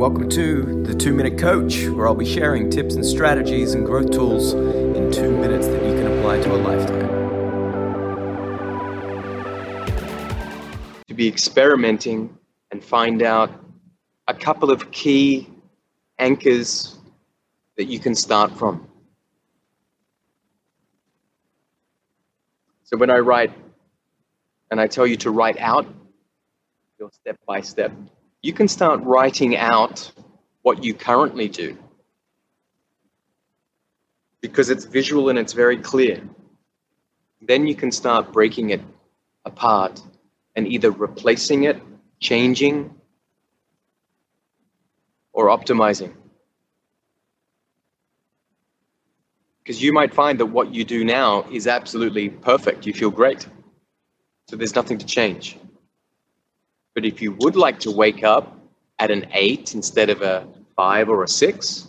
welcome to the Two Minute Coach, where I'll be sharing tips and strategies and growth tools in two minutes that you can apply to a lifetime. To be experimenting and find out a couple of key anchors that you can start from. So when I write and I tell you to write out your step by step, you can start writing out what you currently do because it's visual and it's very clear. Then you can start breaking it apart and either replacing it, changing, or optimizing. Because you might find that what you do now is absolutely perfect. You feel great. So there's nothing to change. But if you would like to wake up at an eight instead of a five or a six,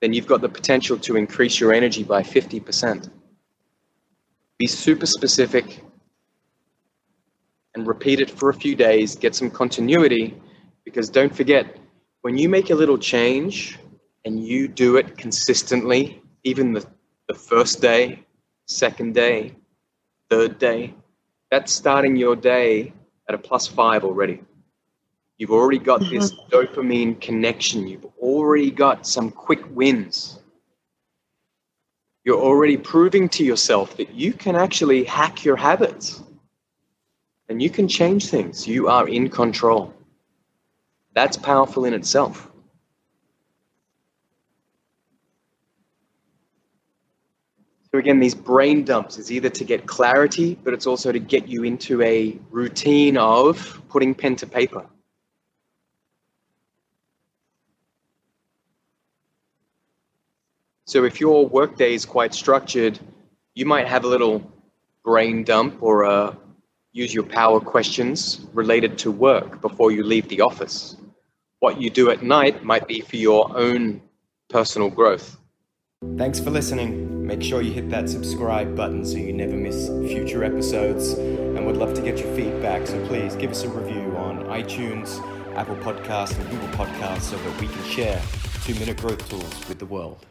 then you've got the potential to increase your energy by 50%. Be super specific and repeat it for a few days, get some continuity, because don't forget, when you make a little change and you do it consistently, even the, the first day, second day, third day, that's starting your day at a plus five already. You've already got mm-hmm. this dopamine connection. You've already got some quick wins. You're already proving to yourself that you can actually hack your habits and you can change things. You are in control. That's powerful in itself. So again, these brain dumps is either to get clarity, but it's also to get you into a routine of putting pen to paper. So if your workday is quite structured, you might have a little brain dump or uh, use your power questions related to work before you leave the office. What you do at night might be for your own personal growth. Thanks for listening. Make sure you hit that subscribe button so you never miss future episodes. And we'd love to get your feedback, so please give us a review on iTunes, Apple Podcasts, and Google Podcasts so that we can share two minute growth tools with the world.